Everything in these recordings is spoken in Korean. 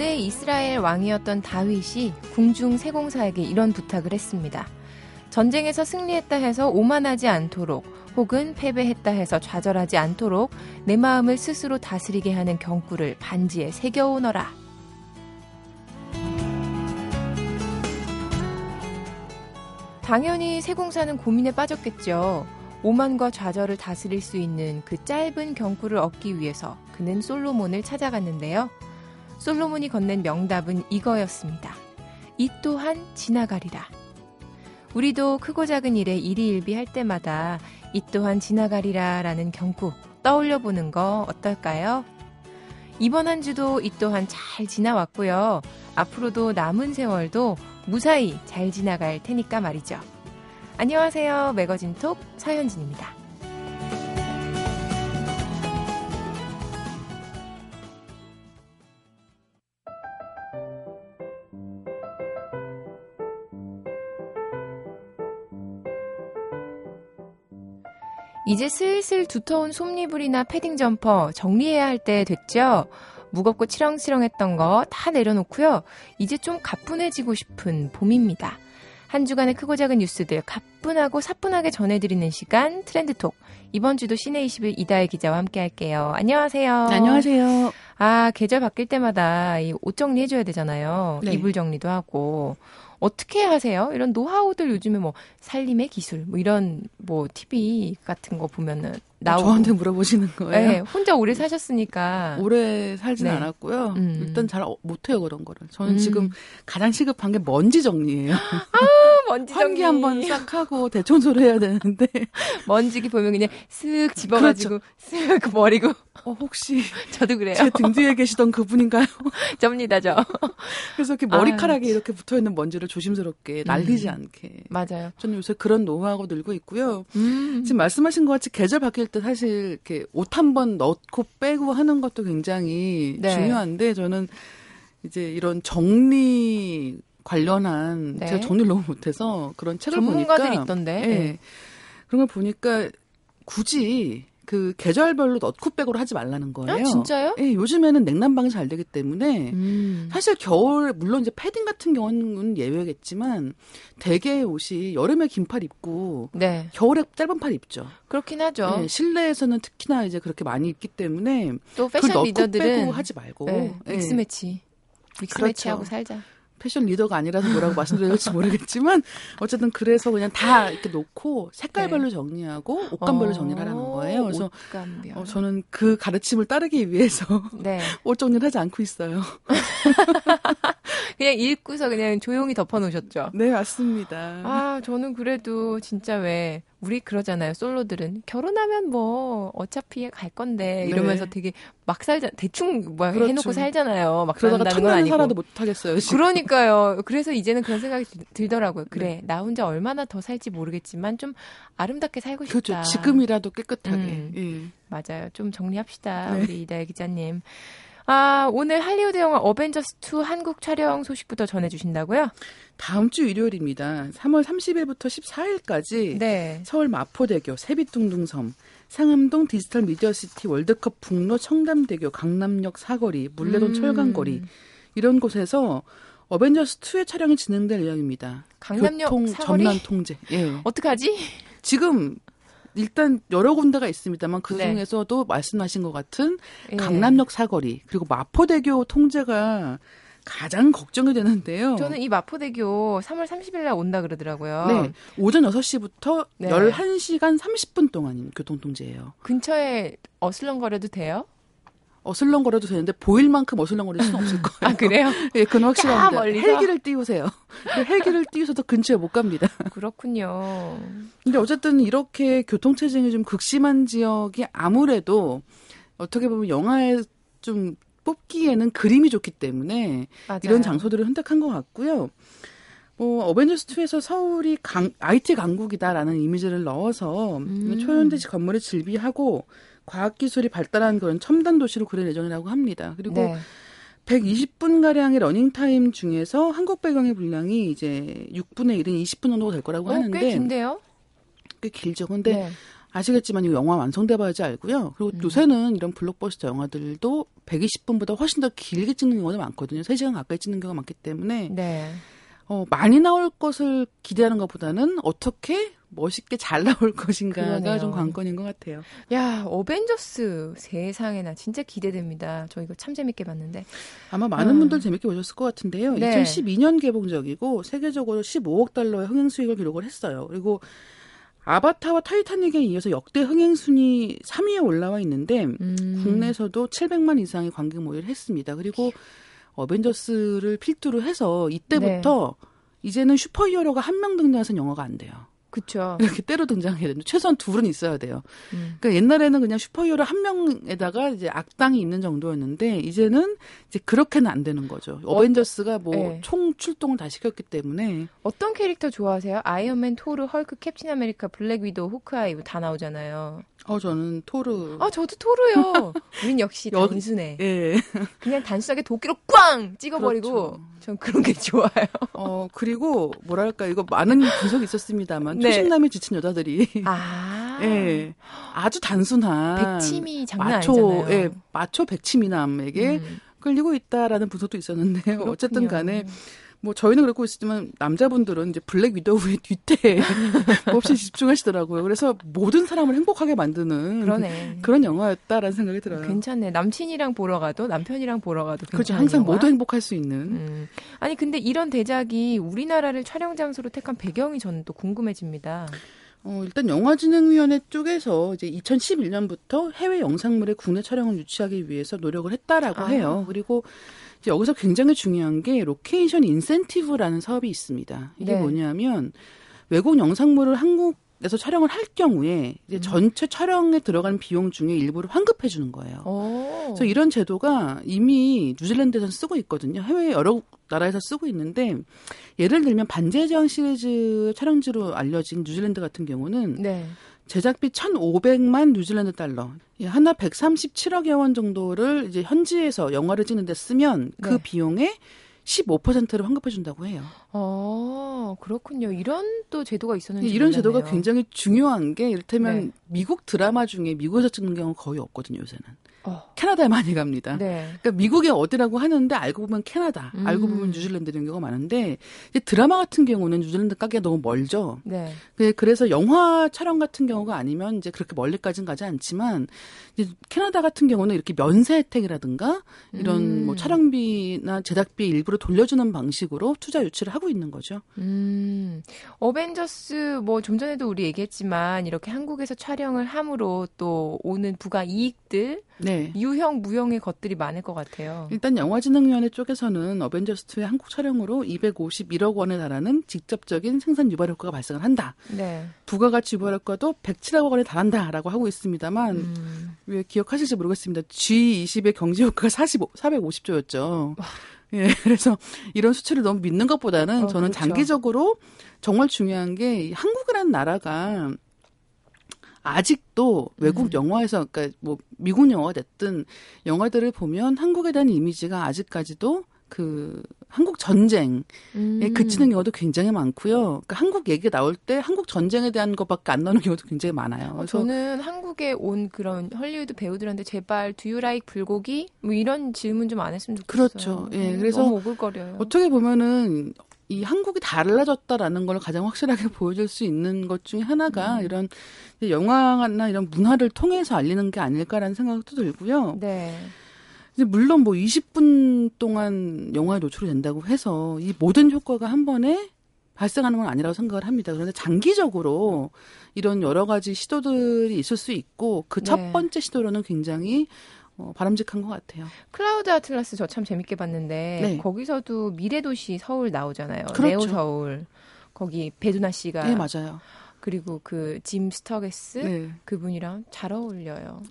고대 이스라엘 왕이었던 다윗이 궁중 세공사에게 이런 부탁을 했습니다. 전쟁에서 승리했다 해서 오만하지 않도록 혹은 패배했다 해서 좌절하지 않도록 내 마음을 스스로 다스리게 하는 경구를 반지에 새겨오너라. 당연히 세공사는 고민에 빠졌겠죠. 오만과 좌절을 다스릴 수 있는 그 짧은 경구를 얻기 위해서 그는 솔로몬을 찾아갔는데요. 솔로몬이 건넨 명답은 이거였습니다. 이 또한 지나가리라. 우리도 크고 작은 일에 일희일비 할 때마다 이 또한 지나가리라 라는 경구 떠올려 보는 거 어떨까요? 이번 한 주도 이 또한 잘 지나왔고요. 앞으로도 남은 세월도 무사히 잘 지나갈 테니까 말이죠. 안녕하세요. 매거진 톡 서현진입니다. 이제 슬슬 두터운 솜니불이나 패딩 점퍼 정리해야 할 때 됐죠? 무겁고 치렁치렁했던 거 다 내려놓고요. 이제 좀 가뿐해지고 싶은 봄입니다. 한 주간의 크고 작은 뉴스들 가뿐하고 사뿐하게 전해드리는 시간 트렌드톡. 이번 주도 시내21 이다혜 기자와 함께 할게요. 안녕하세요. 안녕하세요. 아, 계절 바뀔 때마다 이 옷 정리해줘야 되잖아요. 네. 이불 정리도 하고. 어떻게 하세요? 이런 노하우들 요즘에 뭐 살림의 기술 뭐 이런 뭐 TV 같은 거 보면은 나오고 저한테 물어보시는 거예요? 네, 혼자 오래 사셨으니까 오래 살진 네. 않았고요. 음. 일단 잘 못해요 그런 거를. 저는 음. 지금 가장 시급한 게 먼지 정리예요. 아, 먼지. 환기 한번 싹 하고 대청소를 해야 되는데 먼지기 보면 그냥 쓱 집어가지고 그렇죠. 쓱 버리고. 어, 혹시 저도 그래요. 제 등 뒤에 계시던 그분인가요? 접니다, 저. 그래서 이렇게 머리카락에 아, 이렇게 붙어 있는 먼지를 조심스럽게 날리지 음. 않게. 맞아요. 저는 요새 그런 노하우가 늘고 있고요. 음. 지금 말씀하신 것 같이 계절 바뀔 때 사실 이렇게 옷 한 번 넣고 빼고 하는 것도 굉장히 네. 중요한데 저는 이제 이런 정리 관련한 네. 제가 정리를 너무 못해서 그런 책을 전문가들 보니까 있던데. 네. 그런 걸 보니까 굳이 그 계절별로 넣고 빼고로 하지 말라는 거예요. 아, 진짜요? 예, 요즘에는 냉난방이 잘 되기 때문에 음. 사실 겨울 물론 이제 패딩 같은 경우는 예외겠지만 대개 옷이 여름에 긴팔 입고 네. 겨울에 짧은 팔 입죠. 그렇긴 하죠. 예, 실내에서는 특히나 이제 그렇게 많이 입기 때문에 또 패션 리더들은 하지 말고 네, 믹스 매치 믹스매치하고 그렇죠. 살자. 패션 리더가 아니라서 뭐라고 말씀드려야 될지 모르겠지만 어쨌든 그래서 그냥 다 이렇게 놓고 색깔별로 네. 정리하고 옷감별로 어, 정리를 하라는 거예요. 그래서 어, 저는 그 가르침을 따르기 위해서 네. 옷 정리를 하지 않고 있어요. 그냥 읽고서 그냥 조용히 덮어놓으셨죠. 네 맞습니다. 아 저는 그래도 진짜 왜 우리 그러잖아요. 솔로들은 결혼하면 뭐 어차피 갈 건데 네. 이러면서 네. 되게 막 살자 대충 뭐 그렇죠. 해놓고 살잖아요. 막 그러다가 건 아니고. 살아도 못 하겠어요. 지금. 그러니까요. 그래서 이제는 그런 생각이 들더라고요. 그래 네. 나 혼자 얼마나 더 살지 모르겠지만 좀 아름답게 살고 싶다. 그렇죠. 지금이라도 깨끗하게. 음. 예. 맞아요. 좀 정리합시다. 네. 우리 이다혜 기자님. 아, 오늘 할리우드 영화 어벤져스 2 한국 촬영 소식부터 전해주신다고요? 다음 주 일요일입니다. 3월 30일부터 14일까지 네. 서울 마포대교, 세빛둥둥섬, 상암동 디지털 미디어시티 월드컵 북로 청담대교, 강남역 사거리, 문래동 음. 철강거리 이런 곳에서 어벤져스 2의 촬영이 진행될 예정입니다. 강남역 교통 사거리? 전면 통제. 예. 어떡하지? 지금 일단 여러 군데가 있습니다만 그 네. 중에서도 네. 말씀하신 것 같은 예. 강남역 사거리 그리고 마포대교 통제가 가장 걱정이 되는데요. 저는 이 마포대교 3월 30일 날 온다 그러더라고요. 네. 오전 6시부터 네. 11시간 30분 동안 교통통제예요. 근처에 어슬렁거려도 돼요? 어슬렁거려도 되는데 보일 만큼 어슬렁거릴 수는 없을 거예요. 아 그래요? 예, 그건 확실합니다. 헬기를 띄우세요. 헬기를 띄우셔도 근처에 못 갑니다. 그렇군요. 근데 어쨌든 이렇게 교통 체증이 좀 극심한 지역이 아무래도 어떻게 보면 영화에 좀 뽑기에는 그림이 좋기 때문에 맞아요. 이런 장소들을 선택한 것 같고요. 뭐 어벤져스 2에서 서울이 강, IT 강국이다라는 이미지를 넣어서 음. 초연대지 건물을 질비하고 과학 기술이 발달한 그런 첨단 도시로 그릴 예정이라고 합니다. 그리고 네. 120분 가량의 러닝 타임 중에서 한국 배경의 분량이 이제 6분의 1은 20분 정도 될 거라고 어, 하는데 꽤 긴데요? 꽤 길죠. 근데 네. 아시겠지만 이 영화 완성돼 봐야지 알고요. 그리고 음. 요새는 이런 블록버스터 영화들도 120분보다 훨씬 더 길게 찍는 경우도 많거든요. 3시간 가까이 찍는 경우가 많기 때문에 네. 어, 많이 나올 것을 기대하는 것보다는 어떻게 멋있게 잘 나올 것인가가 그러네요. 좀 관건인 것 같아요. 야, 어벤져스 세상에나 진짜 기대됩니다. 저 이거 참 재밌게 봤는데. 아마 많은 아. 분들 재밌게 보셨을 것 같은데요. 네. 2012년 개봉작이고 세계적으로 15억 달러의 흥행 수익을 기록을 했어요. 그리고 아바타와 타이타닉에 이어서 역대 흥행 순위 3위에 올라와 있는데 음. 국내에서도 700만 이상의 관객 모의를 했습니다. 그리고 어벤져스를 필두로 해서 이때부터 네. 이제는 슈퍼히어로가 한 명 등장해서 영화가 안 돼요. 그렇죠. 이렇게 떼로 등장해야 되는데 최소한 둘은 있어야 돼요. 음. 그러니까 옛날에는 그냥 슈퍼히어로 한 명에다가 이제 악당이 있는 정도였는데 이제는 이제 그렇게는 안 되는 거죠. 어, 어벤져스가 뭐 총 네. 출동을 다 시켰기 때문에 어떤 캐릭터 좋아하세요? 아이언맨, 토르, 헐크, 캡틴 아메리카, 블랙 위도우, 호크아이 다 나오잖아요. 어, 저는 토르. 아, 저도 토르요. 우린 역시 단순해. 예. 그냥 단순하게 도끼로 꽝 찍어버리고, 그렇죠. 전 그런 게 좋아요. 어, 그리고, 뭐랄까, 이거 많은 분석이 있었습니다만, 네. 초식남에 지친 여자들이. 아. 예. 아주 단순한. 백치미 장난 마초, 아니잖아요. 예. 마초 백치미남에게 음. 끌리고 있다라는 분석도 있었는데요. 그렇군요. 어쨌든 간에. 뭐 저희는 그렇고 있지만 남자분들은 이제 블랙 위도우의 뒷대에 없이 집중하시더라고요. 그래서 모든 사람을 행복하게 만드는 그러네. 그런 영화였다라는 생각이 들어요. 괜찮네. 남친이랑 보러 가도 남편이랑 보러 가도 그렇죠. 항상 영화? 모두 행복할 수 있는. 음. 아니 근데 이런 대작이 우리나라를 촬영 장소로 택한 배경이 저는 또 궁금해집니다. 어, 일단 영화진흥위원회 쪽에서 이제 2011년부터 해외 영상물의 국내 촬영을 유치하기 위해서 노력을 했다라고 아. 해요. 그리고 여기서 굉장히 중요한 게 로케이션 인센티브라는 사업이 있습니다. 이게 네. 뭐냐면 외국 영상물을 한국 에서 촬영을 할 경우에 이제 음. 전체 촬영에 들어가는 비용 중에 일부를 환급해 주는 거예요. 오. 그래서 이런 제도가 이미 뉴질랜드에서 쓰고 있거든요. 해외 여러 나라에서 쓰고 있는데 예를 들면 반지의 제왕 시리즈 촬영지로 알려진 뉴질랜드 같은 경우는 네. 제작비 1,500만 뉴질랜드 달러, 예, 하나 137억여 원 정도를 이제 현지에서 영화를 찍는데 쓰면 그 네. 비용에 15%를 환급해 준다고 해요. 어, 그렇군요. 이런 또 제도가 있었는지 이런 몰랐네요. 제도가 굉장히 중요한 게 이를테면 네. 미국 드라마 중에 미국에서 찍는 경우는 거의 없거든요, 요새는. 어. 캐나다에 많이 갑니다. 네. 그러니까 미국이 어디라고 하는데 알고 보면 캐나다, 음. 알고 보면 뉴질랜드 이런 경우가 많은데 드라마 같은 경우는 뉴질랜드 가기가 너무 멀죠. 네. 그, 그래서 영화 촬영 같은 경우가 아니면 이제 그렇게 멀리까지는 가지 않지만 이제 캐나다 같은 경우는 이렇게 면세 혜택이라든가 이런 음. 뭐 촬영비나 제작비 일부러 돌려주는 방식으로 투자 유치를 하고 있는 거죠. 음. 어벤져스 뭐 좀 전에도 우리 얘기했지만 이렇게 한국에서 촬영을 함으로 또 오는 부가 이익들 네. 유형 무형의 것들이 많을 것 같아요. 일단 영화진흥위원회 쪽에서는 어벤져스2의 한국 촬영으로 251억 원에 달하는 직접적인 생산 유발 효과가 발생을 한다. 네. 부가가치 유발 효과도 107억 원에 달한다라고 하고 있습니다만 음. 왜 기억하실지 모르겠습니다. G20의 경제 효과가 45, 450조였죠. 예, 그래서 이런 수치를 너무 믿는 것보다는 어, 저는 그렇죠. 장기적으로 정말 중요한 게 한국이라는 나라가 아직도 외국 음. 영화에서 그러니까 뭐 미국 영화가 됐든 영화들을 보면 한국에 대한 이미지가 아직까지도 그 한국 전쟁에 음. 그치는 경우도 굉장히 많고요. 그러니까 한국 얘기가 나올 때 한국 전쟁에 대한 것밖에 안 나오는 경우도 굉장히 많아요. 그래서 저는 한국에 온 그런 헐리우드 배우들한테 제발 두유라이크 불고기 뭐 이런 질문 좀 안 했으면 좋겠어요. 그렇죠. 예. 그래서 너무 오글거려요. 어떻게 보면은 이 한국이 달라졌다라는 걸 가장 확실하게 보여줄 수 있는 것 중에 하나가 음. 이런 영화나 이런 문화를 통해서 알리는 게 아닐까라는 생각도 들고요. 네. 이제 물론 뭐 20분 동안 영화에 노출이 된다고 해서 이 모든 효과가 한 번에 발생하는 건 아니라고 생각을 합니다. 그런데 장기적으로 이런 여러 가지 시도들이 있을 수 있고 그첫 네. 번째 시도로는 굉장히 어, 바람직한 것 같아요. 클라우드 아틀라스 저 참 재밌게 봤는데 네. 거기서도 미래도시 서울 나오잖아요. 그렇죠. 네오 서울 거기 배두나 씨가 네 맞아요. 그리고 그 짐 스터게스 네. 그분이랑 잘 어울려요.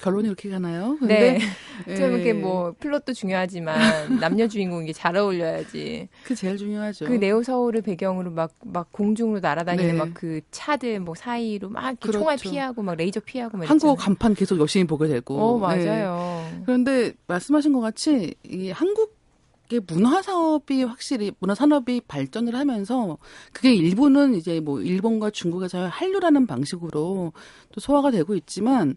결론이 이렇게 가나요? 근데 네. 좀 이렇게 뭐 플롯도 중요하지만 남녀 주인공이 잘 어울려야지. 그 제일 중요하죠. 그 네오 서울을 배경으로 막 막 공중으로 날아다니는 네. 막그 차들 뭐 사이로 막 그렇죠. 총알 피하고 막 레이저 피하고 막 한국 간판 계속 열심히 보게 되고. 어 맞아요. 네. 그런데 말씀하신 것 같이 이 한국 문화 사업이 확실히 문화 산업이 발전을 하면서 그게 일부는 이제 뭐 일본과 중국에서 한류라는 방식으로 또 소화가 되고 있지만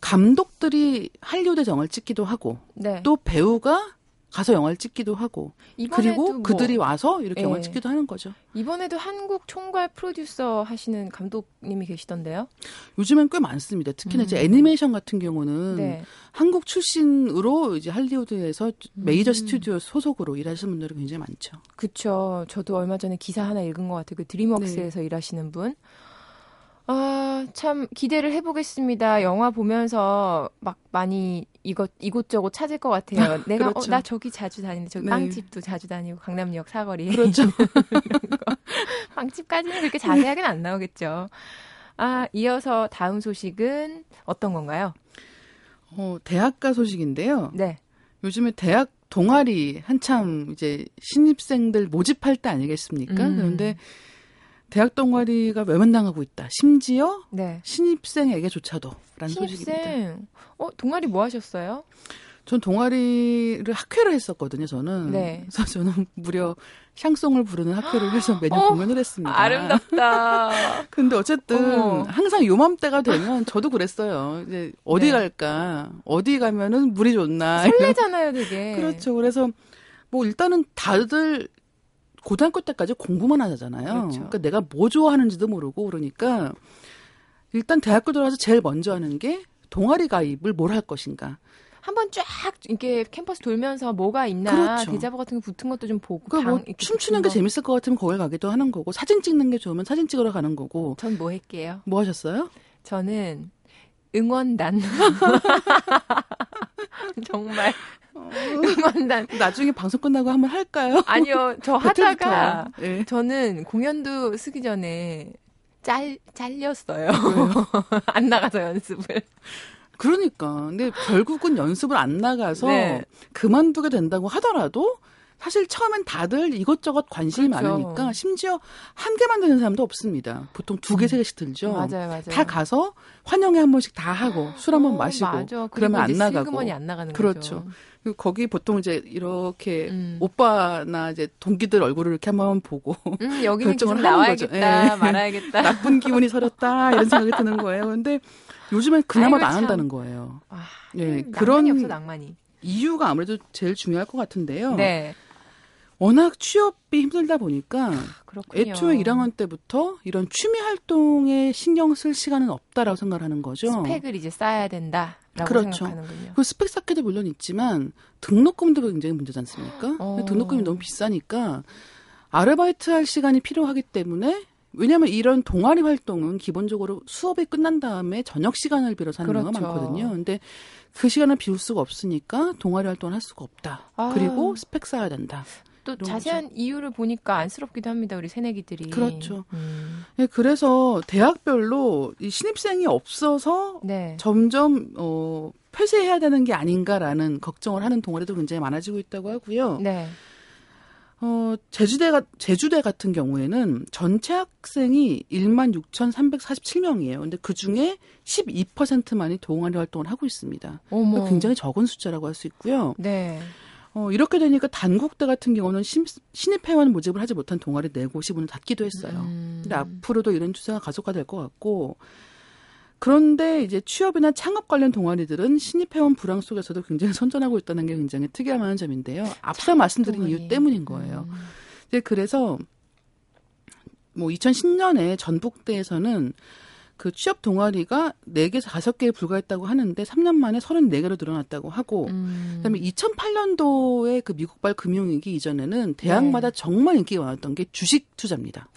감독들이 한류대 영화를 찍기도 하고 네. 또 배우가 가서 영화를 찍기도 하고 그리고 뭐, 그들이 와서 이렇게 예. 영화를 찍기도 하는 거죠. 이번에도 한국 총괄 프로듀서 하시는 감독님이 계시던데요? 요즘엔 꽤 많습니다. 특히나 음. 이제 애니메이션 같은 경우는 네. 한국 출신으로 이제 할리우드에서 메이저 음. 스튜디오 소속으로 일하시는 분들이 굉장히 많죠. 그렇죠. 저도 얼마 전에 기사 하나 읽은 것 같아요. 그 드림웍스에서 네. 일하시는 분. 아, 참 기대를 해보겠습니다. 영화 보면서 막 많이 이것 이곳저곳 찾을 것 같아요. 내가 어, 그렇죠. 어, 나 저기 자주 다니는데 저기 네. 빵집도 자주 다니고 강남역 사거리. 그렇죠. 빵집까지는 그렇게 자세하게는 안 나오겠죠. 아, 이어서 다음 소식은 어떤 건가요? 어, 대학가 소식인데요. 네. 요즘에 대학 동아리 한참 이제 신입생들 모집할 때 아니겠습니까? 음. 그런데 대학 동아리가 외면당하고 있다. 심지어 네. 신입생에게조차도 라는 신입생. 소식입니다. 어, 동아리 뭐 하셨어요? 전 동아리를 학회를 했었거든요, 저는. 네. 그래서 저는 무려 샹송을 부르는 학회를 해서 매년 어, 공연을 했습니다. 아름답다. 근데 어쨌든 어. 항상 요맘때가 되면 저도 그랬어요. 이제 어디 네. 갈까? 어디 가면은 물이 좋나? 설레잖아요, 되게. 그렇죠. 그래서 뭐 일단은 다들 고등학교 때까지 공부만 하잖아요. 그렇죠. 그러니까 내가 뭐 좋아하는지도 모르고 그러니까 일단 대학교 들어가서 제일 먼저 하는 게 동아리 가입을 뭘 할 것인가. 한번 쫙 이렇게 캠퍼스 돌면서 뭐가 있나 그렇죠. 대자보 같은 거 붙은 것도 좀 보고 그러니까 뭐 춤추는 게 재밌을 것 같으면 거길 가기도 하는 거고 사진 찍는 게 좋으면 사진 찍으러 가는 거고 전 뭐 할게요 뭐 하셨어요? 저는 응원단 정말 응원단. 나중에 방송 끝나고 한번 할까요? 아니요, 저 하다가 네. 저는 공연도 쓰기 전에 짤 잘렸어요. 안 나가서 연습을. 그러니까. 근데 결국은 연습을 안 나가서 네. 그만두게 된다고 하더라도 사실 처음엔 다들 이것저것 관심이 그렇죠. 많으니까 심지어 한 개만 드는 사람도 없습니다. 보통 두 개, 음. 세 개씩 들죠. 맞아요, 맞아요. 다 가서 환영회 한 번씩 다 하고 술 한번 마시고 맞아. 그러면 안 나가고. 안 나가는 그렇죠. 거죠. 거기 보통 이제 이렇게 음. 오빠나 이제 동기들 얼굴을 이렇게 한번 보고 음, 여기 결정을 하는 나와야겠다, 거죠. 말아야겠다. 나쁜 기분이 서렸다 이런 생각이 드는 거예요. 근데 요즘엔 그나마도 안 한다는 거예요. 아, 예, 그런 없어, 낭만이. 이유가 아무래도 제일 중요할 것 같은데요. 네. 워낙 취업이 힘들다 보니까 그렇군요. 애초에 1학년 때부터 이런 취미 활동에 신경 쓸 시간은 없다라고 생각하는 거죠. 스펙을 이제 쌓아야 된다라고 그렇죠. 생각하는군요. 그 스펙 쌓기도 물론 있지만 등록금도 굉장히 문제지 않습니까? 어. 등록금이 너무 비싸니까 아르바이트 할 시간이 필요하기 때문에 왜냐하면 이런 동아리 활동은 기본적으로 수업이 끝난 다음에 저녁 시간을 빌어서 하는 그렇죠. 경우가 많거든요. 근데 그 시간을 비울 수가 없으니까 동아리 활동을 할 수가 없다. 아. 그리고 스펙 쌓아야 된다. 또 자세한 거죠. 이유를 보니까 안쓰럽기도 합니다. 우리 새내기들이. 그렇죠. 음. 네, 그래서 대학별로 이 신입생이 없어서 네. 점점 어 폐쇄해야 되는 게 아닌가라는 걱정을 하는 동아리도 굉장히 많아지고 있다고 하고요. 네. 어, 제주대가, 제주대 같은 경우에는 전체 학생이 1만 6,347명이에요. 근데 그 중에 12%만이 동아리 활동을 하고 있습니다. 그러니까 굉장히 적은 숫자라고 할 수 있고요. 네. 어, 이렇게 되니까 단국대 같은 경우는 신, 신입 회원 모집을 하지 못한 동아리 네 곳이 문을 닫기도 했어요. 음. 근데 앞으로도 이런 추세가 가속화될 것 같고 그런데 이제 취업이나 창업 관련 동아리들은 신입 회원 불황 속에서도 굉장히 선전하고 있다는 게 굉장히 특이한 점인데요. 앞서 말씀드린 동아리. 이유 때문인 거예요. 음. 이제 그래서 뭐 2010년에 전북대에서는 그 취업 동아리가 4개에서 5개에 불과했다고 하는데 3년 만에 34개로 늘어났다고 하고 음. 그다음에 2008년도에 그 미국발 금융위기 이전에는 대학마다 네. 정말 인기가 많았던 게 주식 투자입니다.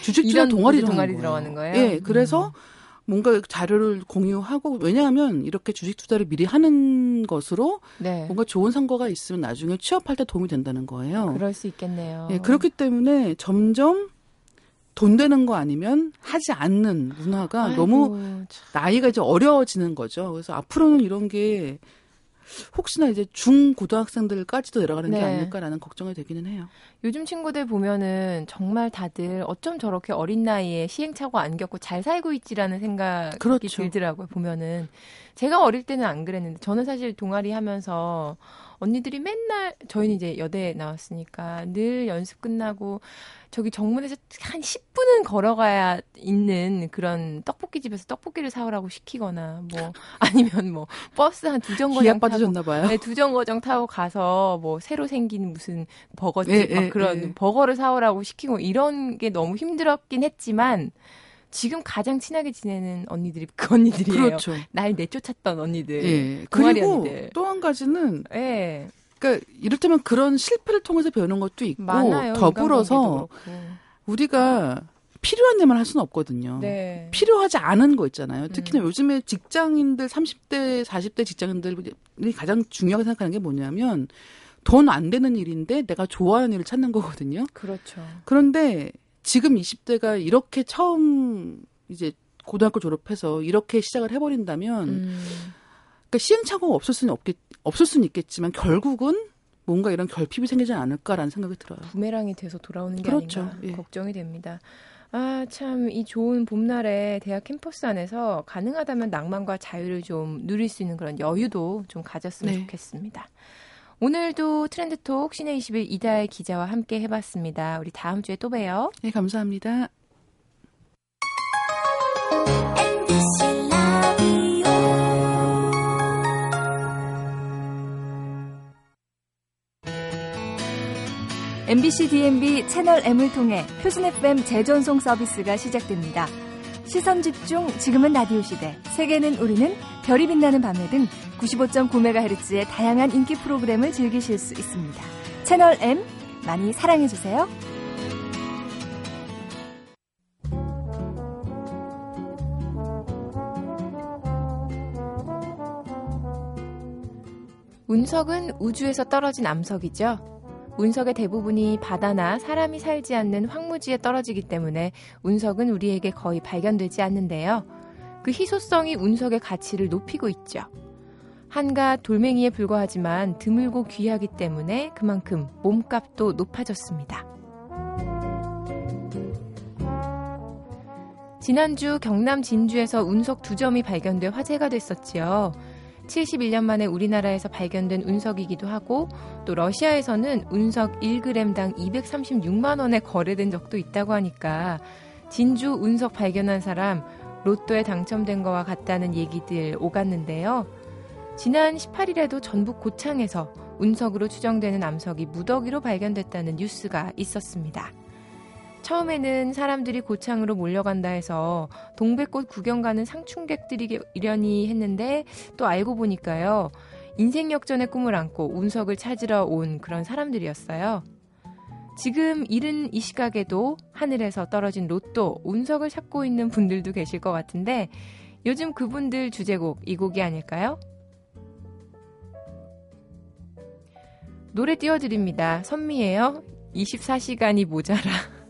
주식 투자 동아리, 동아리 들어가는 거예요. 예, 그래서 음. 뭔가 자료를 공유하고 왜냐하면 이렇게 주식 투자를 미리 하는 것으로 네. 뭔가 좋은 선거가 있으면 나중에 취업할 때 도움이 된다는 거예요. 그럴 수 있겠네요. 예, 그렇기 때문에 점점 돈 되는 거 아니면 하지 않는 문화가 아이고, 너무 참. 나이가 이제 어려워지는 거죠. 그래서 앞으로는 이런 게 혹시나 이제 중고등학생들까지도 내려가는 네. 게 아닐까라는 걱정이 되기는 해요. 요즘 친구들 보면은 정말 다들 어쩜 저렇게 어린 나이에 시행착오 안 겪고 잘 살고 있지라는 생각이 그렇죠. 들더라고요. 보면은 제가 어릴 때는 안 그랬는데 저는 사실 동아리 하면서 언니들이 맨날 저희는 이제 여대 나왔으니까 늘 연습 끝나고 저기 정문에서 한 10분은 걸어가야 있는 그런 떡볶이 집에서 떡볶이를 사오라고 시키거나 뭐 아니면 뭐 버스 한 두 정거장 타고 봐요. 네, 두 정거장 타고 가서 뭐 새로 생긴 무슨 버거집 예, 막 예, 그런 예. 버거를 사오라고 시키고 이런 게 너무 힘들었긴 했지만 지금 가장 친하게 지내는 언니들이 그 언니들이에요. 그렇죠. 날 내쫓았던 언니들. 예. 그리고 또 한 가지는 예. 그러니까 이를테면 그런 실패를 통해서 배우는 것도 있고 많아요, 더불어서 우리가 필요한 데만 할 수는 없거든요. 네. 필요하지 않은 거 있잖아요. 특히나 음. 요즘에 직장인들 30대, 40대 직장인들이 가장 중요하게 생각하는 게 뭐냐면 돈 안 되는 일인데 내가 좋아하는 일을 찾는 거거든요. 그렇죠. 그런데 지금 20대가 이렇게 처음 이제 고등학교 졸업해서 이렇게 시작을 해버린다면 음. 그러니까 시행착오가 없을 수는 없겠 없을 수는 있겠지만 결국은 뭔가 이런 결핍이 생기지 않을까라는 생각이 들어요. 부메랑이 돼서 돌아오는 게 그렇죠. 아닌가 예. 걱정이 됩니다. 아, 참, 이 좋은 봄날에 대학 캠퍼스 안에서 가능하다면 낭만과 자유를 좀 누릴 수 있는 그런 여유도 좀 가졌으면 네. 좋겠습니다. 오늘도 트렌드톡 시내 20일 이다혜 기자와 함께 해봤습니다. 우리 다음 주에 또 봬요. 네, 감사합니다. MBC DMB 채널 M을 통해 표준 FM 재전송 서비스가 시작됩니다. 시선 집중 지금은 라디오 시대 세계는 우리는 별이 빛나는 밤에 등 95.9MHz의 다양한 인기 프로그램을 즐기실 수 있습니다. 채널 M 많이 사랑해 주세요. 운석은 우주에서 떨어진 암석이죠. 운석의 대부분이 바다나 사람이 살지 않는 황무지에 떨어지기 때문에 운석은 우리에게 거의 발견되지 않는데요. 그 희소성이 운석의 가치를 높이고 있죠. 한가 돌멩이에 불과하지만 드물고 귀하기 때문에 그만큼 몸값도 높아졌습니다. 지난주 경남 진주에서 운석 두 점이 발견돼 화제가 됐었지요. 71년 만에 우리나라에서 발견된 운석이기도 하고 또 러시아에서는 운석 1g당 236만 원에 거래된 적도 있다고 하니까 진주 운석 발견한 사람 로또에 당첨된 거와 같다는 얘기들 오갔는데요. 지난 18일에도 전북 고창에서 운석으로 추정되는 암석이 무더기로 발견됐다는 뉴스가 있었습니다. 처음에는 사람들이 고창으로 몰려간다 해서 동백꽃 구경 가는 상충객들이려니 했는데 또 알고 보니까요. 인생 역전의 꿈을 안고 운석을 찾으러 온 그런 사람들이었어요. 지금 이른 이 시각에도 하늘에서 떨어진 로또, 운석을 찾고 있는 분들도 계실 것 같은데 요즘 그분들 주제곡 이 곡이 아닐까요? 노래 띄워드립니다. 선미예요. 24시간이 모자라.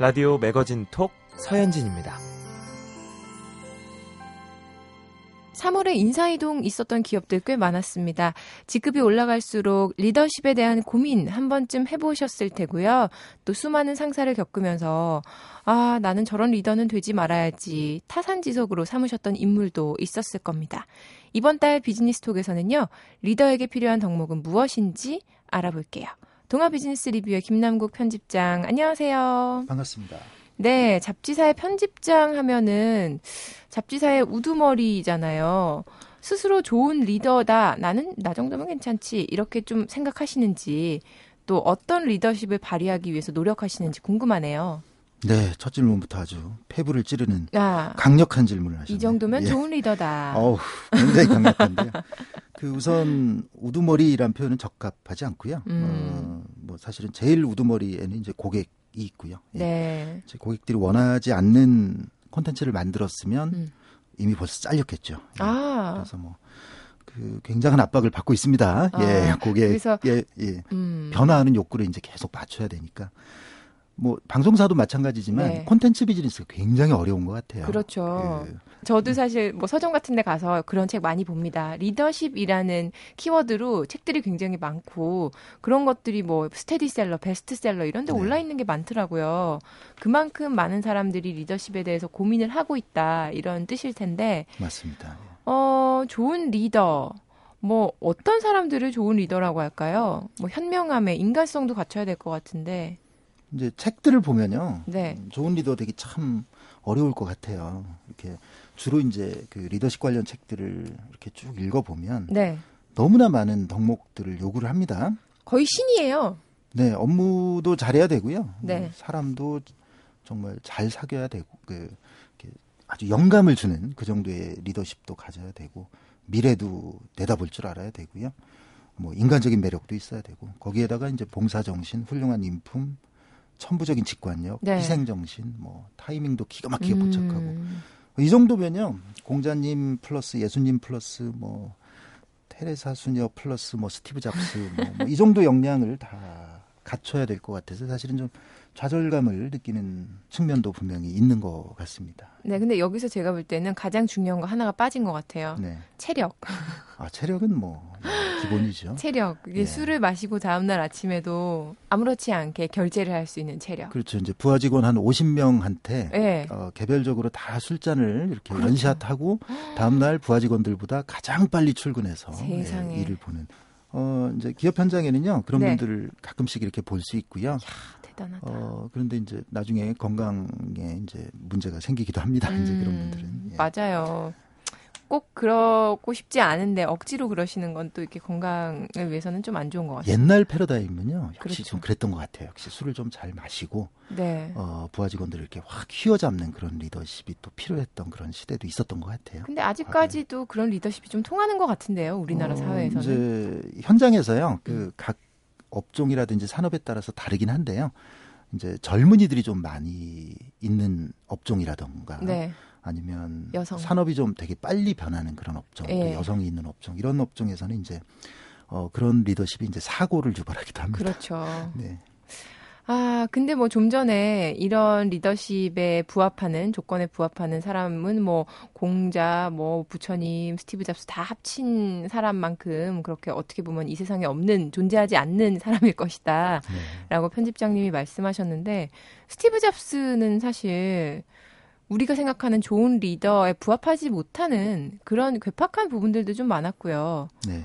라디오 매거진 톡 서현진입니다. 3월에 인사이동 있었던 기업들 꽤 많았습니다. 직급이 올라갈수록 리더십에 대한 고민 한 번쯤 해보셨을 테고요. 또 수많은 상사를 겪으면서 아, 나는 저런 리더는 되지 말아야지 타산지석으로 삼으셨던 인물도 있었을 겁니다. 이번 달 비즈니스 톡에서는요, 리더에게 필요한 덕목은 무엇인지 알아볼게요. 동아 비즈니스 리뷰의 김남국 편집장, 안녕하세요. 반갑습니다. 네, 잡지사의 편집장 하면은 잡지사의 우두머리잖아요. 스스로 좋은 리더다. 나는 나 정도면 괜찮지. 이렇게 좀 생각하시는지 또 어떤 리더십을 발휘하기 위해서 노력하시는지 궁금하네요. 네, 첫 질문부터 아주 폐부를 찌르는 아, 강력한 질문을 하셨네요. 이 정도면 예. 좋은 리더다. 어우, 굉장히 강력한데요. 그 우선 우두머리란 표현은 적합하지 않고요. 음. 어, 뭐 사실은 제일 우두머리에는 이제 고객이 있고요. 예. 네. 제 고객들이 원하지 않는 콘텐츠를 만들었으면 음. 이미 벌써 잘렸겠죠. 예. 아. 그래서 뭐. 그 굉장한 압박을 받고 있습니다. 아, 예, 고객, 예, 예. 음. 변화하는 욕구를 이제 계속 맞춰야 되니까. 뭐 방송사도 마찬가지지만 네. 콘텐츠 비즈니스가 굉장히 어려운 것 같아요. 그렇죠. 그, 저도 사실 뭐 서점 같은 데 가서 그런 책 많이 봅니다. 리더십이라는 키워드로 책들이 굉장히 많고 그런 것들이 뭐 스테디셀러, 베스트셀러 이런 데 네. 올라 있는 게 많더라고요. 그만큼 많은 사람들이 리더십에 대해서 고민을 하고 있다 이런 뜻일 텐데 맞습니다. 어, 좋은 리더 뭐 어떤 사람들을 좋은 리더라고 할까요? 뭐 현명함에 인간성도 갖춰야 될 것 같은데 이제 책들을 보면요. 네. 음, 좋은 리더 되기 참 어려울 것 같아요. 이렇게 주로 이제 그 리더십 관련 책들을 이렇게 쭉 읽어보면 네. 너무나 많은 덕목들을 요구를 합니다. 거의 신이에요. 네, 업무도 잘해야 되고요. 네. 뭐 사람도 정말 잘 사귀어야 되고 그 아주 영감을 주는 그 정도의 리더십도 가져야 되고 미래도 내다볼 줄 알아야 되고요. 뭐 인간적인 매력도 있어야 되고 거기에다가 이제 봉사 정신, 훌륭한 인품, 천부적인 직관력, 네. 희생정신, 뭐 타이밍도 기가 막히게 음. 포착하고 이 정도면요 공자님 플러스 예수님 플러스 뭐 테레사 수녀 플러스 뭐 스티브 잡스 뭐이 뭐 정도 역량을 다 갖춰야 될 것 같아서 사실은 좀 좌절감을 느끼는 측면도 분명히 있는 것 같습니다. 네, 근데 여기서 제가 볼 때는 가장 중요한 거 하나가 빠진 것 같아요. 네. 체력. 아, 체력은 뭐 기본이죠. 체력. 이게 예. 술을 마시고 다음 날 아침에도 아무렇지 않게 결제를 할 수 있는 체력. 그렇죠. 이제 부하 직원 한 50명한테 네. 어, 개별적으로 다 술잔을 이렇게 그렇죠. 원샷하고 다음 날 부하 직원들보다 가장 빨리 출근해서 예, 일을 보는. 어, 이제 기업 현장에는요, 그런 네. 분들을 가끔씩 이렇게 볼 수 있고요. 야, 대단하다. 어, 그런데 이제 나중에 건강에 이제 문제가 생기기도 합니다. 음, 이제 그런 음, 분들은. 예. 맞아요. 꼭 그러고 싶지 않은데 억지로 그러시는 건 또 이렇게 건강을 위해서는 좀 안 좋은 것 같아요. 옛날 패러다임은요, 역시 그렇죠. 좀 그랬던 것 같아요. 역시 술을 좀 잘 마시고, 네. 어, 부하 직원들을 이렇게 확 휘어잡는 그런 리더십이 또 필요했던 그런 시대도 있었던 것 같아요. 근데 아직까지도 아, 네. 그런 리더십이 좀 통하는 것 같은데요, 우리나라 어, 사회에서는. 이제 현장에서요, 그각 음. 업종이라든지 산업에 따라서 다르긴 한데요. 이제 젊은이들이 좀 많이 있는 업종이라던가 네. 아니면 여성. 산업이 좀 되게 빨리 변하는 그런 업종, 네. 여성이 있는 업종 이런 업종에서는 이제 어 그런 리더십이 이제 사고를 유발하기도 합니다. 그렇죠. 네. 아, 근데 뭐 좀 전에 이런 리더십에 부합하는 조건에 부합하는 사람은 뭐 공자, 뭐 부처님, 스티브 잡스 다 합친 사람만큼 그렇게 어떻게 보면 이 세상에 없는 존재하지 않는 사람일 것이다라고 네. 편집장님이 말씀하셨는데 스티브 잡스는 사실 우리가 생각하는 좋은 리더에 부합하지 못하는 그런 괴팍한 부분들도 좀 많았고요. 네.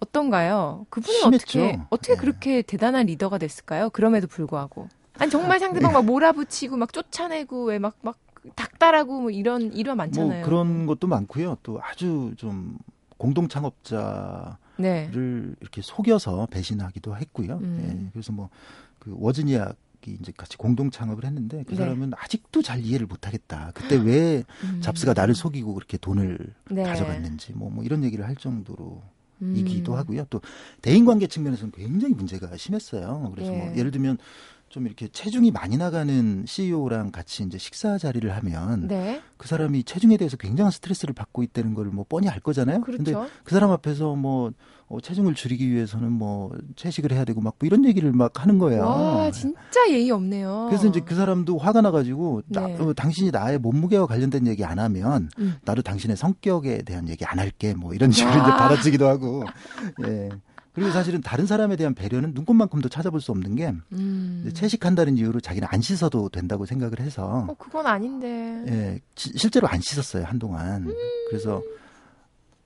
어떤가요? 그분은 심했죠. 어떻게 어떻게 네. 그렇게 대단한 리더가 됐을까요? 그럼에도 불구하고 아니 정말 상대방 막 몰아붙이고 막 쫓아내고 왜막막 닥달하고 뭐 이런 일화 많잖아요. 뭐 그런 것도 많고요. 또 아주 좀 공동 창업자를 네. 이렇게 속여서 배신하기도 했고요. 음. 예, 그래서 뭐 그 워즈니아 이제 같이 공동 창업을 했는데 그 네. 사람은 아직도 잘 이해를 못 하겠다. 그때 왜 음. 잡스가 나를 속이고 그렇게 돈을 네. 가져갔는지 뭐, 뭐 이런 얘기를 할 정도로 음. 이기도 하고요. 또 대인관계 측면에서는 굉장히 문제가 심했어요. 그래서 뭐 예. 뭐 예를 들면 좀 이렇게 체중이 많이 나가는 CEO랑 같이 이제 식사 자리를 하면 네. 그 사람이 체중에 대해서 굉장한 스트레스를 받고 있다는 걸 뭐 뻔히 알 거잖아요. 그렇죠. 근데 그 사람 앞에서 뭐 어, 체중을 줄이기 위해서는 뭐 채식을 해야 되고 막 뭐 이런 얘기를 막 하는 거예요. 와, 진짜 예의 없네요. 그래서 이제 그 사람도 화가 나 가지고 네. 나, 어, 당신이 나의 몸무게와 관련된 얘기 안 하면 음. 나도 당신의 성격에 대한 얘기 안 할게 뭐 이런 식으로 이제 받아치기도 하고 예. 그리고 사실은 다른 사람에 대한 배려는 눈꽃만큼도 찾아볼 수 없는 게 음. 채식한다는 이유로 자기는 안 씻어도 된다고 생각을 해서 어, 그건 아닌데. 예, 지, 실제로 안 씻었어요 한동안. 음. 그래서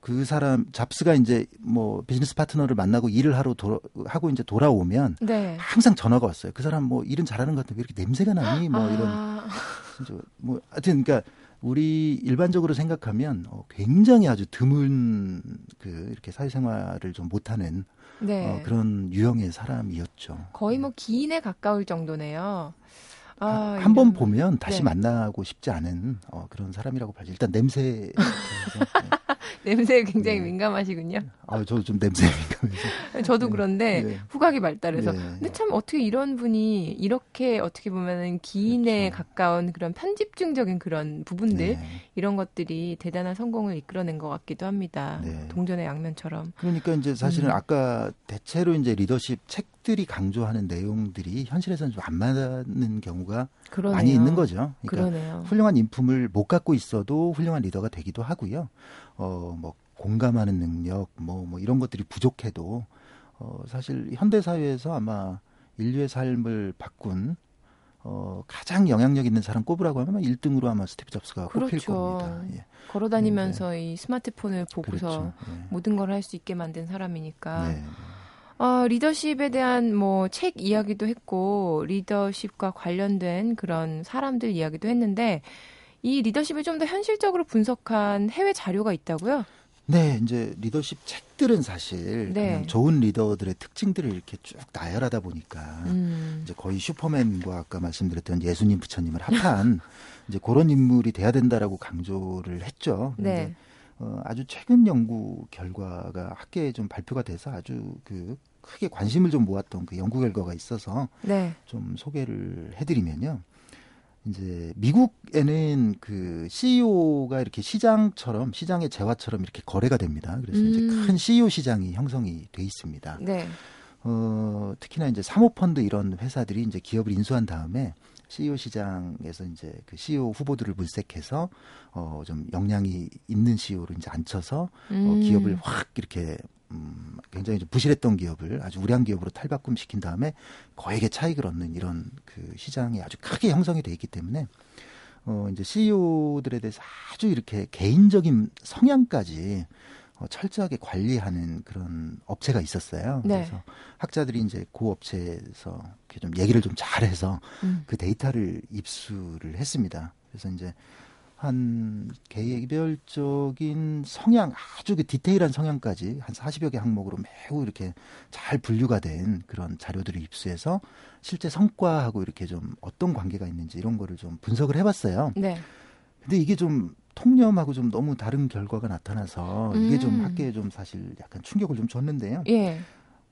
그 사람 잡스가 이제 뭐 비즈니스 파트너를 만나고 일을 하러 도, 하고 이제 돌아오면 네. 항상 전화가 왔어요. 그 사람 뭐 일은 잘하는 것 같은데 왜 이렇게 냄새가 나니? 뭐 이런 아. 진짜 뭐 하여튼 그러니까 우리 일반적으로 생각하면 어, 굉장히 아주 드문 그 이렇게 사회생활을 좀 못하는 네. 어, 그런 유형의 사람이었죠. 거의 뭐 기인에 가까울 정도네요. 아, 한번 보면 다시 네. 만나고 싶지 않은 어, 그런 사람이라고 봐야죠. 일단 냄새. 냄새에 굉장히 네. 민감하시군요. 아, 저도 좀 냄새에 민감해서. 저도 네. 그런데 네. 후각이 발달해서. 네. 근데 참 어떻게 이런 분이 이렇게 어떻게 보면은 기인에 그렇죠. 가까운 그런 편집증적인 그런 부분들 네. 이런 것들이 대단한 성공을 이끌어낸 것 같기도 합니다. 동전의 양면처럼. 그러니까 이제 사실은 음. 아까 대체로 이제 리더십 책 들이 강조하는 내용들이 현실에서는 좀 안 맞는 경우가 그러네요. 많이 있는 거죠. 그러니까 그러네요. 훌륭한 인품을 못 갖고 있어도 훌륭한 리더가 되기도 하고요. 어, 뭐, 공감하는 능력, 뭐, 뭐, 이런 것들이 부족해도, 어, 사실 현대 사회에서 아마 인류의 삶을 바꾼, 어, 가장 영향력 있는 사람 꼽으라고 하면 1등으로 아마 스티브 잡스가 그렇죠. 꼽힐 겁니다. 예. 걸어 다니면서 네. 이 스마트폰을 보고서 그렇죠. 예. 모든 걸 할 수 있게 만든 사람이니까. 네. 어, 리더십에 대한 뭐 책 이야기도 했고, 리더십과 관련된 그런 사람들 이야기도 했는데, 이 리더십을 좀 더 현실적으로 분석한 해외 자료가 있다고요? 네, 이제 리더십 책들은 사실 네. 좋은 리더들의 특징들을 이렇게 쭉 나열하다 보니까 음. 이제 거의 슈퍼맨과 아까 말씀드렸던 예수님 부처님을 합한 이제 그런 인물이 돼야 된다라고 강조를 했죠. 네. 어, 아주 최근 연구 결과가 학계에 좀 발표가 돼서 아주 그 크게 관심을 좀 모았던 그 연구 결과가 있어서 네. 좀 소개를 해드리면요. 이제 미국에는 그 CEO가 이렇게 시장처럼 시장의 재화처럼 이렇게 거래가 됩니다. 그래서 음. 이제 큰 CEO 시장이 형성이 돼 있습니다. 네. 어, 특히나 이제 사모펀드 이런 회사들이 이제 기업을 인수한 다음에 CEO 시장에서 이제 그 CEO 후보들을 물색해서 어, 좀 역량이 있는 CEO를 이제 앉혀서 어, 음. 어, 기업을 확 이렇게 음, 굉장히 좀 부실했던 기업을 아주 우량 기업으로 탈바꿈 시킨 다음에 거액의 차익을 얻는 이런 그 시장이 아주 크게 형성이 돼 있기 때문에 어 이제 CEO들에 대해서 아주 이렇게 개인적인 성향까지 어, 철저하게 관리하는 그런 업체가 있었어요. 네. 그래서 학자들이 이제 그 업체에서 이렇게 좀 얘기를 좀 잘해서 음. 그 데이터를 입수를 했습니다. 그래서 이제 한 개별적인 성향 아주 그 디테일한 성향까지 한 40여 개 항목으로 매우 이렇게 잘 분류가 된 그런 자료들을 입수해서 실제 성과하고 이렇게 좀 어떤 관계가 있는지 이런 거를 좀 분석을 해봤어요. 네. 근데 이게 좀 통념하고 좀 너무 다른 결과가 나타나서 음. 이게 좀 음. 학계에 좀 사실 약간 충격을 좀 줬는데요. 예.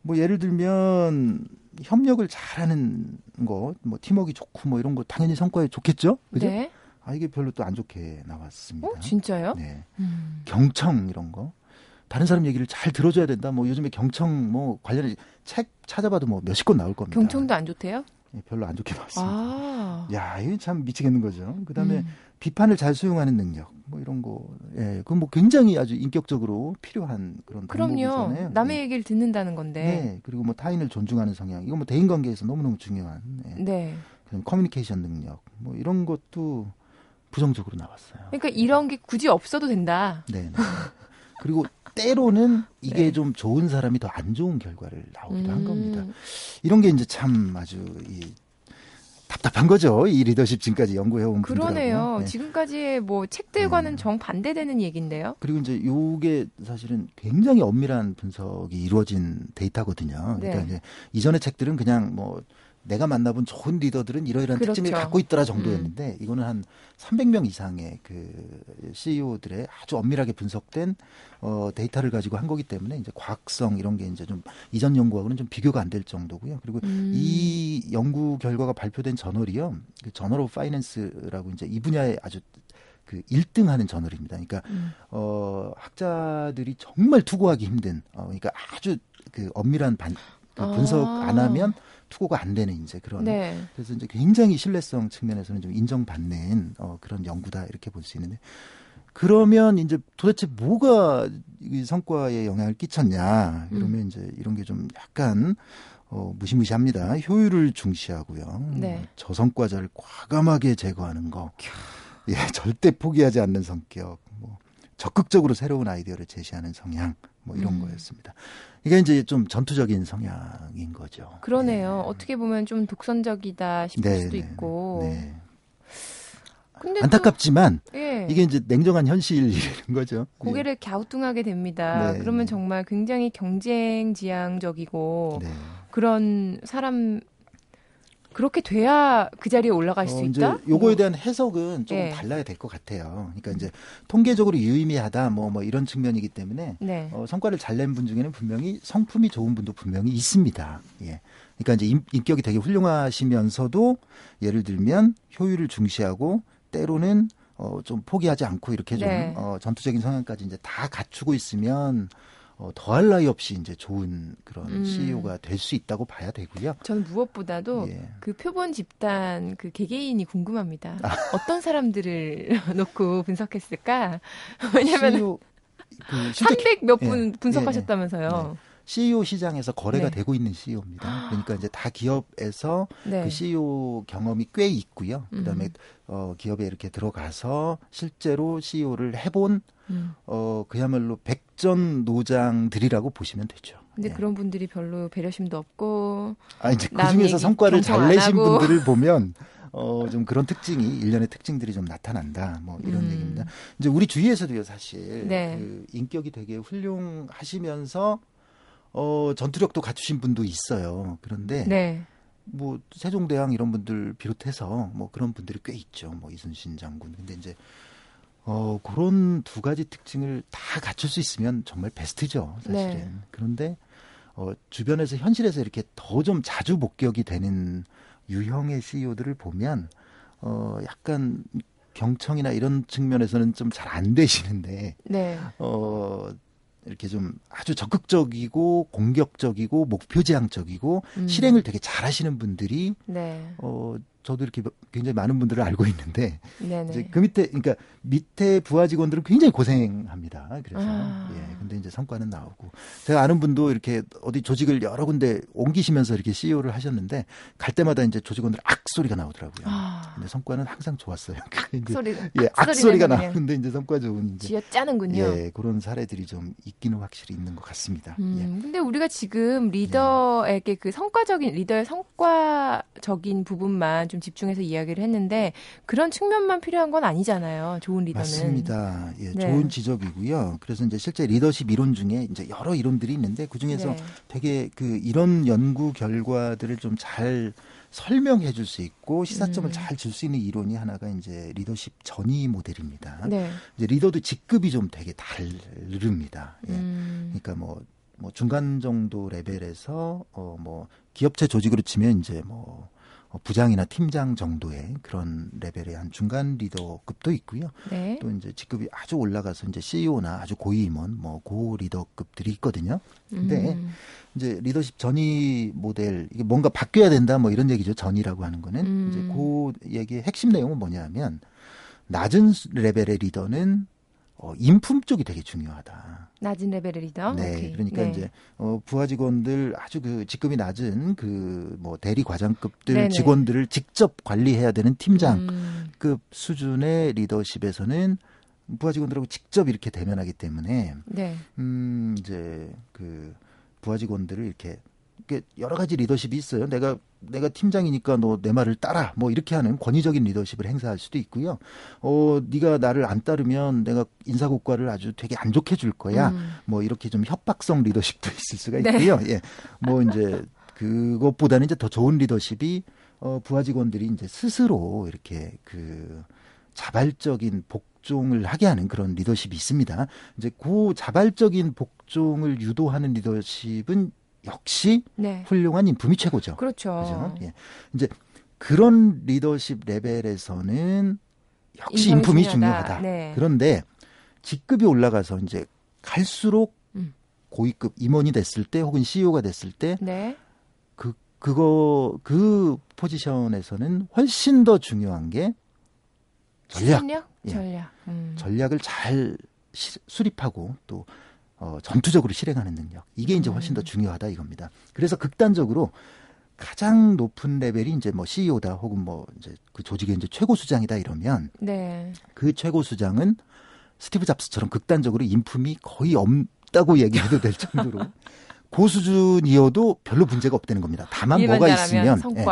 뭐 예를 들면 협력을 잘하는 거, 뭐 팀워크 좋고 뭐 이런 거 당연히 성과에 좋겠죠. 그죠? 네. 아 이게 별로 또 안 좋게 나왔습니다. 어, 진짜요? 네. 음. 경청 이런 거. 다른 사람 얘기를 잘 들어줘야 된다. 뭐 요즘에 경청 뭐 관련해 책 찾아봐도 뭐 몇십 권 나올 겁니다. 경청도 안 좋대요? 네, 별로 안 좋게 나왔습니다. 아. 야, 이게 참 미치겠는 거죠. 그 다음에 음. 비판을 잘 수용하는 능력, 뭐 이런 거, 예, 그건 뭐 굉장히 아주 인격적으로 필요한 그런 그럼요. 남의 네. 얘기를 듣는다는 건데. 네, 그리고 뭐 타인을 존중하는 성향, 이건 뭐 대인 관계에서 너무 너무 중요한. 예. 네. 그럼 커뮤니케이션 능력, 뭐 이런 것도 부정적으로 나왔어요. 그러니까 이런 게 굳이 없어도 된다. 네. 네. 그리고 때로는 이게 네. 좀 좋은 사람이 더 안 좋은 결과를 나오기도 음. 한 겁니다. 이런 게 이제 참 아주 이 답답한 거죠. 이 리더십 지금까지 연구해온 그러네요. 네. 지금까지의 뭐 책들과는 음. 정반대되는 얘기인데요. 그리고 이제 요게 사실은 굉장히 엄밀한 분석이 이루어진 데이터거든요. 그러니까 네. 이제 이전의 책들은 그냥 뭐 내가 만나본 좋은 리더들은 이러이러한 그렇죠. 특징을 갖고 있더라 정도였는데 음. 이거는 한 300명 이상의 그 CEO들의 아주 엄밀하게 분석된 어 데이터를 가지고 한 거기 때문에 이제 과학성 이런 게 이제 좀 이전 연구하고는 좀 비교가 안 될 정도고요. 그리고 음. 이 연구 결과가 발표된 저널이요. 그 Journal of Finance라고 이제 이 분야에 아주 그 1등 하는 저널입니다. 그러니까 음. 어 학자들이 정말 투고하기 힘든 어 그러니까 아주 그 엄밀한 반, 그 분석 아. 안 하면 투고가 안 되는 이제 그런 네. 그래서 이제 굉장히 신뢰성 측면에서는 좀 인정받는 어, 그런 연구다 이렇게 볼 수 있는데 그러면 이제 도대체 뭐가 이 성과에 영향을 끼쳤냐 그러면 음. 이제 이런 게 좀 약간 어, 무시무시합니다. 효율을 중시하고요. 네. 저성과자를 과감하게 제거하는 거. 예, 절대 포기하지 않는 성격. 뭐 적극적으로 새로운 아이디어를 제시하는 성향 뭐 이런 음. 거였습니다. 이게 이제 좀 전투적인 성향인 거죠. 그러네요. 네. 어떻게 보면 좀 독선적이다 싶을 네, 수도 네. 있고. 네. 안타깝지만 또, 예. 이게 이제 냉정한 현실이라는 거죠. 고개를 예. 갸우뚱하게 됩니다. 네. 그러면 정말 굉장히 경쟁 지향적이고 네. 그런 사람 그렇게 돼야 그 자리에 올라갈 어, 수 있다? 요거에 뭐. 대한 해석은 조금 네. 달라야 될 것 같아요. 그러니까 이제 통계적으로 유의미하다 뭐, 뭐 이런 측면이기 때문에 네. 어, 성과를 잘 낸 분 중에는 분명히 성품이 좋은 분도 분명히 있습니다. 예. 그러니까 이제 인, 인격이 되게 훌륭하시면서도 예를 들면 효율을 중시하고 때로는 어, 좀 포기하지 않고 이렇게 좀 네. 어, 전투적인 성향까지 이제 다 갖추고 있으면 어, 더할 나위 없이 이제 좋은 그런 음. CEO가 될 수 있다고 봐야 되고요. 저는 무엇보다도 예. 그 표본 집단 그 개개인이 궁금합니다. 아. 어떤 사람들을 놓고 분석했을까? 왜냐면 CEO, 그 300몇 분 예. 분석하셨다면서요. 예. 네. CEO 시장에서 거래가 네. 되고 있는 CEO입니다. 그러니까 이제 다 기업에서 네. 그 CEO 경험이 꽤 있고요. 그다음에 음. 어 기업에 이렇게 들어가서 실제로 CEO를 해본 음. 어 그야말로 백전 노장들이라고 보시면 되죠. 근데 네. 그런 분들이 별로 배려심도 없고 아 이제 그 중에서 성과를 잘 내신 분들을 보면 어, 좀 그런 특징이 일련의 특징들이 좀 나타난다. 뭐 이런 음. 얘기입니다. 이제 우리 주위에서도요, 사실 네. 그 인격이 되게 훌륭하시면서 어, 전투력도 갖추신 분도 있어요. 그런데 네. 뭐 세종대왕 이런 분들 비롯해서 뭐 그런 분들이 꽤 있죠. 뭐 이순신 장군. 근데 이제 어, 그런 두 가지 특징을 다 갖출 수 있으면 정말 베스트죠, 사실은. 네. 그런데 어, 주변에서 현실에서 이렇게 더 좀 자주 목격이 되는 유형의 CEO들을 보면 어, 약간 경청이나 이런 측면에서는 좀 잘 안 되시는데 네. 어, 이렇게 좀 아주 적극적이고 공격적이고 목표지향적이고 음. 실행을 되게 잘하시는 분들이 네. 어 저도 이렇게 굉장히 많은 분들을 알고 있는데 네네. 이제 그 밑에 그러니까 밑에 부하 직원들은 굉장히 고생합니다. 그래서 아. 예. 근데 이제 성과는 나오고 제가 아는 분도 이렇게 어디 조직을 여러 군데 옮기시면서 이렇게 CEO를 하셨는데 갈 때마다 이제 조직원들 악 소리가 나오더라고요. 아. 근데 성과는 항상 좋았어요. 소리 예, 악 소리가 나오는데 이제 성과 좋은 이제 짜는군요. 예, 그런 사례들이 좀 있기는 확실히 있는 것 같습니다. 음, 예. 근데 우리가 지금 리더에게 그 성과적인 리더의 성과적인 부분만 좀 집중해서 이야기를 했는데 그런 측면만 필요한 건 아니잖아요. 좋은 리더는. 맞습니다. 예, 네. 좋은 지적이고요. 그래서 이제 실제 리더십 이론 중에 이제 여러 이론들이 있는데 그 중에서 네. 되게 그 이런 연구 결과들을 좀 잘 설명해 줄 수 있고 시사점을 음. 잘줄 수 있는 이론이 하나가 이제 리더십 전위 모델입니다. 네. 이제 리더도 직급이 좀 되게 다릅니다. 예. 음. 그러니까 뭐, 뭐 중간 정도 레벨에서 어뭐 기업체 조직으로 치면 이제 뭐 어, 부장이나 팀장 정도의 그런 레벨의 한 중간 리더급도 있고요. 네. 또 이제 직급이 아주 올라가서 이제 CEO나 아주 고위 임원, 뭐 고 리더급들이 있거든요. 근데 음. 이제 리더십 전위 모델 이게 뭔가 바뀌어야 된다 뭐 이런 얘기죠. 전이라고 하는 거는 음. 이제 그 얘기의 핵심 내용은 뭐냐면 낮은 레벨의 리더는 어, 인품 쪽이 되게 중요하다. 낮은 레벨의 리더. 네, 오케이. 그러니까 네. 이제 어, 부하 직원들 아주 그 직급이 낮은 그 뭐 대리 과장급들 네네. 직원들을 직접 관리해야 되는 팀장급 음. 수준의 리더십에서는 부하 직원들하고 직접 이렇게 대면하기 때문에 네. 음 이제 그 부하 직원들을 이렇게 여러 가지 리더십이 있어요. 내가 내가 팀장이니까 너 내 말을 따라 뭐 이렇게 하는 권위적인 리더십을 행사할 수도 있고요. 어 네가 나를 안 따르면 내가 인사 고과를 아주 되게 안 좋게 줄 거야. 음. 뭐 이렇게 좀 협박성 리더십도 있을 수가 네. 있고요. 네. 예. 뭐 이제 그것보다는 이제 더 좋은 리더십이 어 부하 직원들이 이제 스스로 이렇게 그 자발적인 복종을 하게 하는 그런 리더십이 있습니다. 이제 그 자발적인 복종을 유도하는 리더십은 역시 네. 훌륭한 인품이 최고죠. 그렇죠. 그죠? 예. 이제 그런 리더십 레벨에서는 역시 인품이 중요하다. 네. 그런데 직급이 올라가서 이제 갈수록 음. 고위급 임원이 됐을 때 혹은 CEO가 됐을 때 네. 그 그거 그 포지션에서는 훨씬 더 중요한 게 전략. 전략? 예. 전략. 음. 전략을 잘 시, 수립하고 또 어, 전투적으로 실행하는 능력. 이게 이제 훨씬 더 음. 중요하다 이겁니다. 그래서 극단적으로 가장 높은 레벨이 이제 뭐 CEO다 혹은 뭐 이제 그 조직의 이제 최고 수장이다 이러면 네. 그 최고 수장은 스티브 잡스처럼 극단적으로 인품이 거의 없다고 얘기해도 될 정도로 고수준이어도 별로 문제가 없다는 겁니다. 다만 뭐가 있으면 예,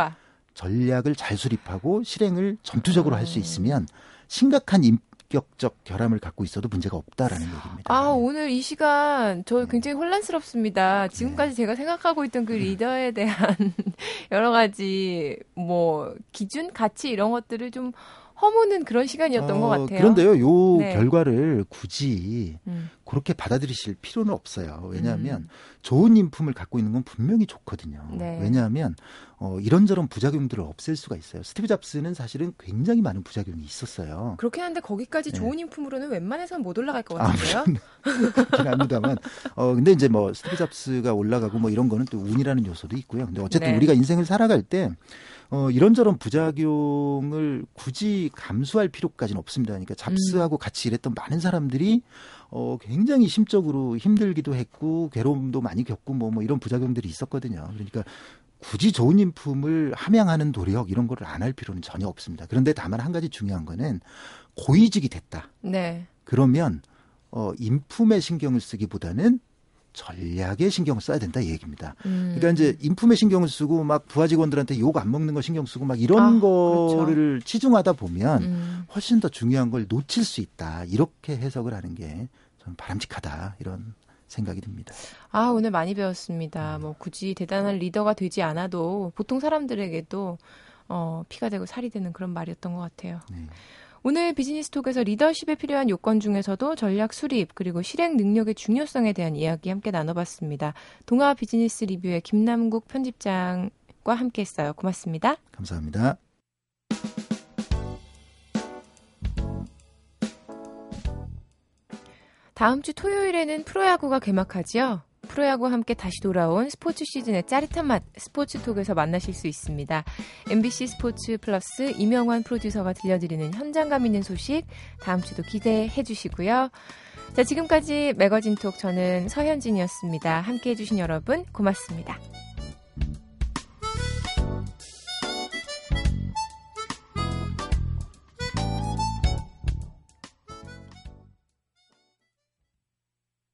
전략을 잘 수립하고 실행을 전투적으로 할수 있으면 심각한 인 격적 결함을 갖고 있어도 문제가 없다라는 얘기입니다. 아, 오늘 이 시간 저 굉장히 혼란스럽습니다. 지금까지 네. 제가 생각하고 있던 그 리더에 대한 여러 가지 뭐 기준, 가치 이런 것들을 좀 허무는 그런 시간이었던 어, 것 같아요. 그런데요, 요 네. 결과를 굳이 음. 그렇게 받아들이실 필요는 없어요. 왜냐하면 음. 좋은 인품을 갖고 있는 건 분명히 좋거든요. 네. 왜냐하면 어, 이런저런 부작용들을 없앨 수가 있어요. 스티브 잡스는 사실은 굉장히 많은 부작용이 있었어요. 그렇긴 한데 거기까지 네. 좋은 인품으로는 웬만해서는 못 올라갈 것 같은데요. 아, 그렇긴 합니다만, 어, 근데 이제 뭐 스티브 잡스가 올라가고 뭐 이런 거는 또 운이라는 요소도 있고요. 근데 어쨌든 네. 우리가 인생을 살아갈 때 어, 이런저런 부작용을 굳이 감수할 필요까지는 없습니다. 그러니까 잡스하고 음. 같이 일했던 많은 사람들이 어, 굉장히 심적으로 힘들기도 했고 괴로움도 많이 겪고 뭐, 뭐 이런 부작용들이 있었거든요. 그러니까 굳이 좋은 인품을 함양하는 노력 이런 거를 안 할 필요는 전혀 없습니다. 그런데 다만 한 가지 중요한 거는 고위직이 됐다. 네. 그러면 어, 인품에 신경을 쓰기보다는 전략에 신경을 써야 된다 이 얘기입니다. 음. 그러니까 이제 인품에 신경을 쓰고 막 부하 직원들한테 욕 안 먹는 거 신경 쓰고 막 이런 아, 거를 그렇죠. 치중하다 보면 음. 훨씬 더 중요한 걸 놓칠 수 있다. 이렇게 해석을 하는 게좀 바람직하다. 이런 생각이 듭니다. 아, 오늘 많이 배웠습니다. 뭐 굳이 대단한 리더가 되지 않아도 보통 사람들에게도 어, 피가 되고 살이 되는 그런 말이었던 것 같아요. 네. 오늘 비즈니스톡에서 리더십에 필요한 요건 중에서도 전략 수립 그리고 실행 능력의 중요성에 대한 이야기 함께 나눠봤습니다. 동아 비즈니스 리뷰의 김남국 편집장과 함께했어요. 고맙습니다. 감사합니다. 다음 주 토요일에는 프로야구가 개막하지요. 프로야구와 함께 다시 돌아온 스포츠 시즌의 짜릿한 맛 스포츠톡에서 만나실 수 있습니다. MBC 스포츠 플러스 이명환 프로듀서가 들려드리는 현장감 있는 소식 다음 주도 기대해 주시고요. 자, 지금까지 매거진톡 저는 서현진이었습니다. 함께 해주신 여러분 고맙습니다.